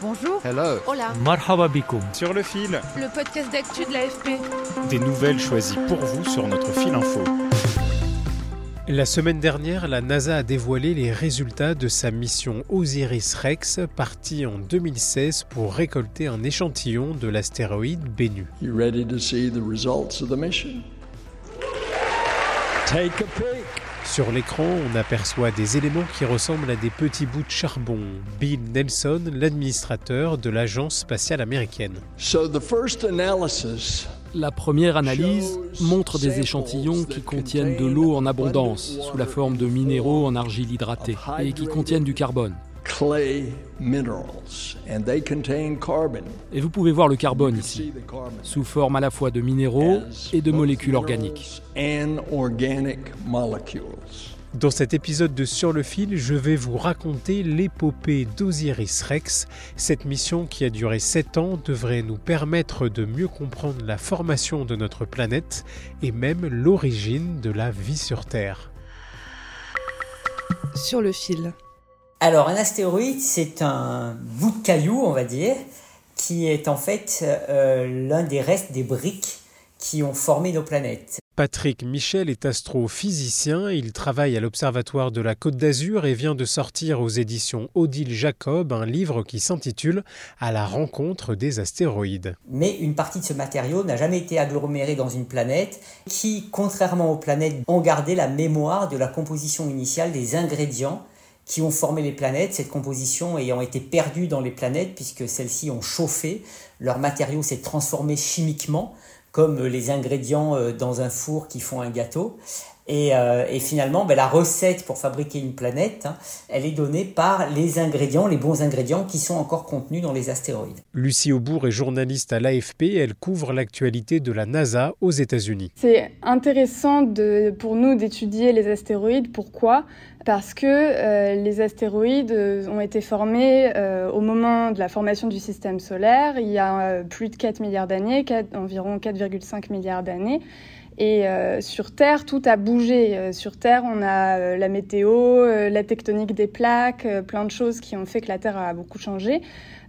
Bonjour. Hello. Hola. Marhaba bikoum. Sur le fil, Le podcast d'actu de l'AFP. des nouvelles choisies pour vous sur notre fil info. La semaine dernière, la NASA a dévoilé les résultats de sa mission Osiris-Rex, partie en 2016 pour récolter un échantillon de l'astéroïde Bennu. You ready to see the results of the mission? Take a peek. Sur l'écran, on aperçoit des éléments qui ressemblent à des petits bouts de charbon. Bill Nelson, l'administrateur de l'agence spatiale américaine. So the first analysis La première analyse montre des échantillons qui contiennent de l'eau en abondance, sous la forme de minéraux en argile hydratée, et qui contiennent du carbone. Clay minerals and they contain carbon. Et vous pouvez voir le carbone See ici, the carbon sous forme à la fois de minéraux et de molécules organiques. minerals and organic molecules. Dans cet épisode de Sur le fil, je vais vous raconter l'épopée d'Osiris Rex. Cette mission qui a duré 7 ans devrait nous permettre de mieux comprendre la formation de notre planète et même l'origine de la vie sur Terre. Sur le fil. Alors, un astéroïde, c'est un bout de caillou, on va dire, qui est en fait euh, l'un des restes des briques qui ont formé nos planètes. Patrick Michel est astrophysicien, il travaille à l'Observatoire de la Côte d'Azur et vient de sortir aux éditions Odile Jacob un livre qui s'intitule À la rencontre des astéroïdes. Mais une partie de ce matériau n'a jamais été agglomérée dans une planète qui, contrairement aux planètes, ont gardé la mémoire de la composition initiale des ingrédients qui ont formé les planètes, cette composition ayant été perdue dans les planètes puisque celles-ci ont chauffé, leur matériau s'est transformé chimiquement comme les ingrédients euh, dans un four qui font un gâteau. Et, euh, et finalement, ben, la recette pour fabriquer une planète, hein, elle est donnée par les ingrédients, les bons ingrédients qui sont encore contenus dans les astéroïdes. Lucie Aubourg est journaliste à l'AFP, elle couvre l'actualité de la NASA aux États-Unis. C'est intéressant de, pour nous d'étudier les astéroïdes. Pourquoi? Parce que euh, les astéroïdes euh, ont été formés euh, au moment de la formation du système solaire, il y a euh, plus de 4 milliards d'années, environ 4,5 milliards d'années. Et euh, sur Terre, tout a bougé. Euh, sur Terre, on a euh, la météo, euh, la tectonique des plaques, euh, plein de choses qui ont fait que la Terre a beaucoup changé.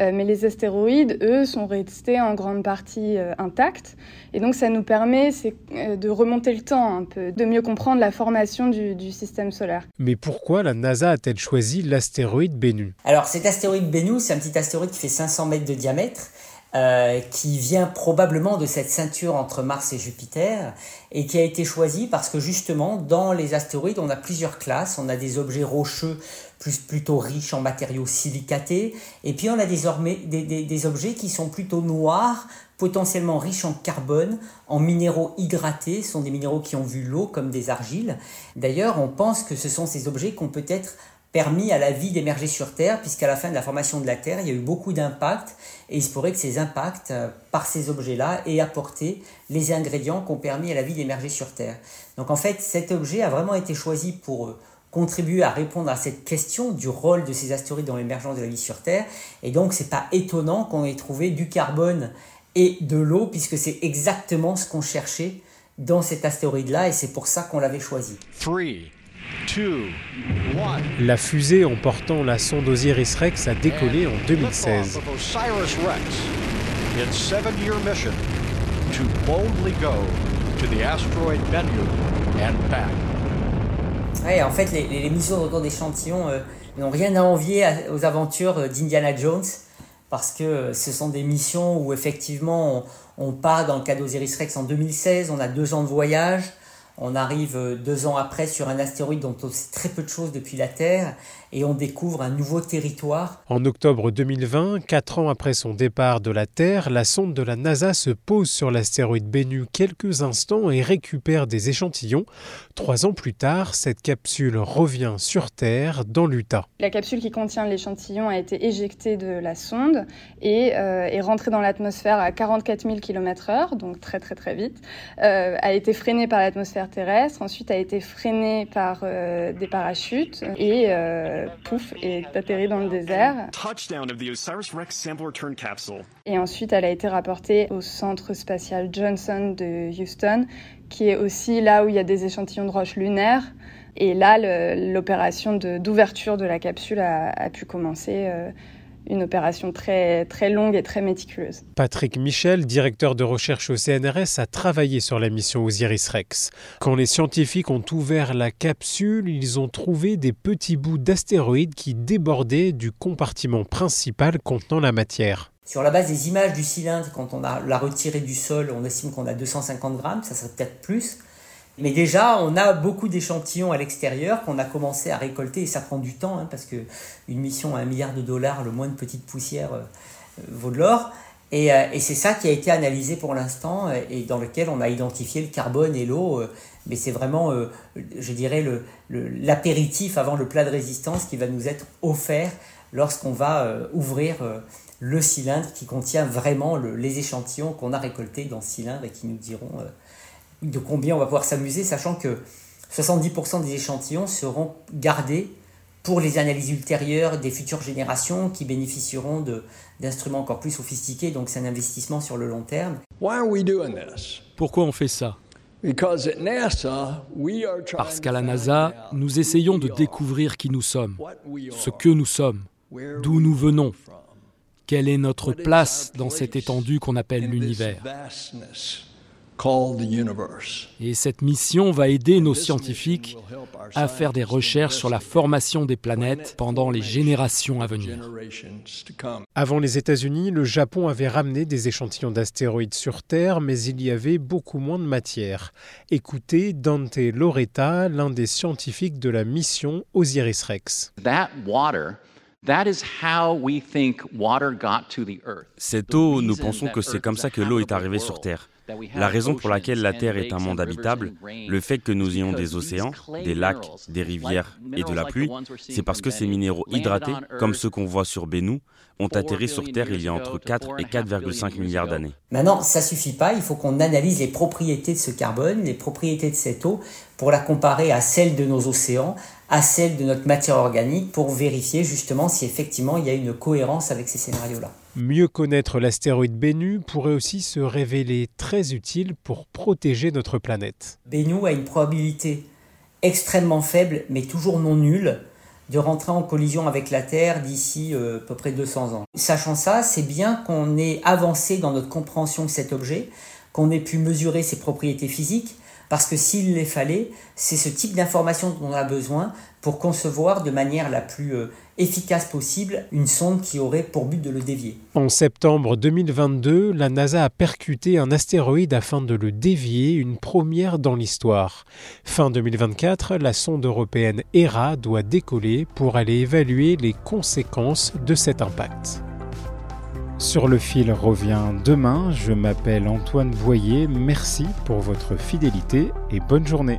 Euh, mais les astéroïdes, eux, sont restés en grande partie euh, intacts. Et donc, ça nous permet euh, de remonter le temps un peu, de mieux comprendre la formation du, du système solaire. Mais pourquoi la NASA a-t-elle choisi l'astéroïde Bennu? Alors cet astéroïde Bennu, c'est un petit astéroïde qui fait 500 mètres de diamètre, euh, qui vient probablement de cette ceinture entre Mars et Jupiter, et qui a été choisi parce que justement, dans les astéroïdes, on a plusieurs classes. On a des objets rocheux plus plutôt riches en matériaux silicatés, et puis on a désormais des, des, des objets qui sont plutôt noirs, potentiellement riches en carbone, en minéraux hydratés, ce sont des minéraux qui ont vu l'eau comme des argiles. D'ailleurs, on pense que ce sont ces objets qui ont peut-être permis à la vie d'émerger sur Terre, puisqu'à la fin de la formation de la Terre, il y a eu beaucoup d'impacts, et il se pourrait que ces impacts, euh, par ces objets-là, aient apporté les ingrédients qui ont permis à la vie d'émerger sur Terre. Donc en fait, cet objet a vraiment été choisi pour euh, contribuer à répondre à cette question du rôle de ces astéroïdes dans l'émergence de la vie sur Terre, et donc c'est pas étonnant qu'on ait trouvé du carbone et de l'eau, puisque c'est exactement ce qu'on cherchait dans cet astéroïde-là, et c'est pour ça qu'on l'avait choisi. La fusée emportant la sonde Osiris Rex a décollé en 2016. Liftoff of Osiris-Rex, its seven-year mission to boldly go to the asteroid Bennu and back. Ouais, en fait, les, les, les missions de retour d'échantillons euh, n'ont rien à envier à- aux aventures euh, d'Indiana Jones, parce que euh, ce sont des missions où effectivement on, on part dans le cas d'Osiris Rex en 2016, on a deux ans de voyage, On arrive euh, deux ans après sur un astéroïde dont on sait très peu de choses depuis la Terre et on découvre un nouveau territoire. En octobre 2020, quatre ans après son départ de la Terre, la sonde de la NASA se pose sur l'astéroïde Bennu quelques instants et récupère des échantillons. Trois ans plus tard, cette capsule revient sur Terre dans l'Utah. La capsule qui contient l'échantillon a été éjectée de la sonde et euh, est rentrée dans l'atmosphère à 44 000 km/h, donc très très très vite. Euh, a été freinée par l'atmosphère terrestre, ensuite a été freinée par euh, des parachutes et euh, pouf, est atterri dans le désert. Et ensuite, elle a été rapportée au centre spatial Johnson de Houston, qui est aussi là où il y a des échantillons de roches lunaires. Et là, l'opération d'ouverture de, la capsule a, a pu commencer une opération très, très longue et très méticuleuse. Patrick Michel, directeur de recherche au CNRS, a travaillé sur la mission Osiris-Rex. Quand les scientifiques ont ouvert la capsule, ils ont trouvé des petits bouts d'astéroïdes qui débordaient du compartiment principal contenant la matière. Sur la base des images du cylindre, quand on a l'a retiré du sol, on estime qu'on a 250 grammes, ça serait peut-être plus. Mais déjà, on a beaucoup d'échantillons à l'extérieur qu'on a commencé à récolter et ça prend du temps hein, parce que une mission à un milliard de dollars, le moins de petites poussières euh, vaut de l'or. Et, euh, et c'est ça qui a été analysé pour l'instant et dans lequel on a identifié le carbone et l'eau. Euh, mais c'est vraiment, je dirais, l'apéritif avant le plat de résistance qui va nous être offert lorsqu'on va ouvrir le cylindre qui contient vraiment les échantillons qu'on a récoltés dans ce cylindre et qui nous diront de combien on va pouvoir s'amuser, sachant que 70% des échantillons seront gardés pour les analyses ultérieures des futures générations qui bénéficieront d'instruments encore plus sophistiqués, donc c'est un investissement sur le long terme. Pourquoi on fait ça? Parce qu'à la NASA, nous essayons de découvrir qui nous sommes, ce que nous sommes, d'où nous venons, quelle est notre place dans cette étendue qu'on appelle l'univers. Et cette mission va aider nos scientifiques à faire des recherches sur la formation des planètes pendant les générations à venir. Avant les États-Unis, le Japon avait ramené des échantillons d'astéroïdes sur Terre, mais il y avait beaucoup moins de matière. Écoutez Dante Loretta, l'un des scientifiques de la mission Osiris-Rex. Cette eau, nous pensons que c'est comme ça que l'eau est arrivée sur Terre. La raison pour laquelle la Terre est un monde habitable, le fait que nous ayons des océans, des lacs, des rivières et de la pluie, c'est parce que ces minéraux hydratés, comme ceux qu'on voit sur Bennu, ont atterri sur Terre il y a entre 4 et 4,5 milliards d'années. Maintenant, ça suffit pas, il faut qu'on analyse les propriétés de ce carbone, les propriétés de cette eau, pour la comparer à celles de nos océans, à celles de notre matière organique, pour vérifier justement si effectivement il y a une cohérence avec ces scénarios-là. Mieux connaître l'astéroïde Bennu pourrait aussi se révéler très utile pour protéger notre planète. Bennu a une probabilité extrêmement faible, mais toujours non nulle, de rentrer en collision avec la Terre d'ici euh, à peu près 200 ans. Sachant ça, c'est bien qu'on ait avancé dans notre compréhension de cet objet, qu'on ait pu mesurer ses propriétés physiques, parce que s'il les fallait, c'est ce type d'information dont on a besoin pour concevoir de manière la plus euh, efficace possible une sonde qui aurait pour but de le dévier. En septembre 2022, la NASA a percuté un astéroïde afin de le dévier, une première dans l'histoire. Fin 2024, la sonde européenne ERA doit décoller pour aller évaluer les conséquences de cet impact. Sur le fil revient demain. Je m'appelle Antoine Voyer. Merci pour votre fidélité et bonne journée.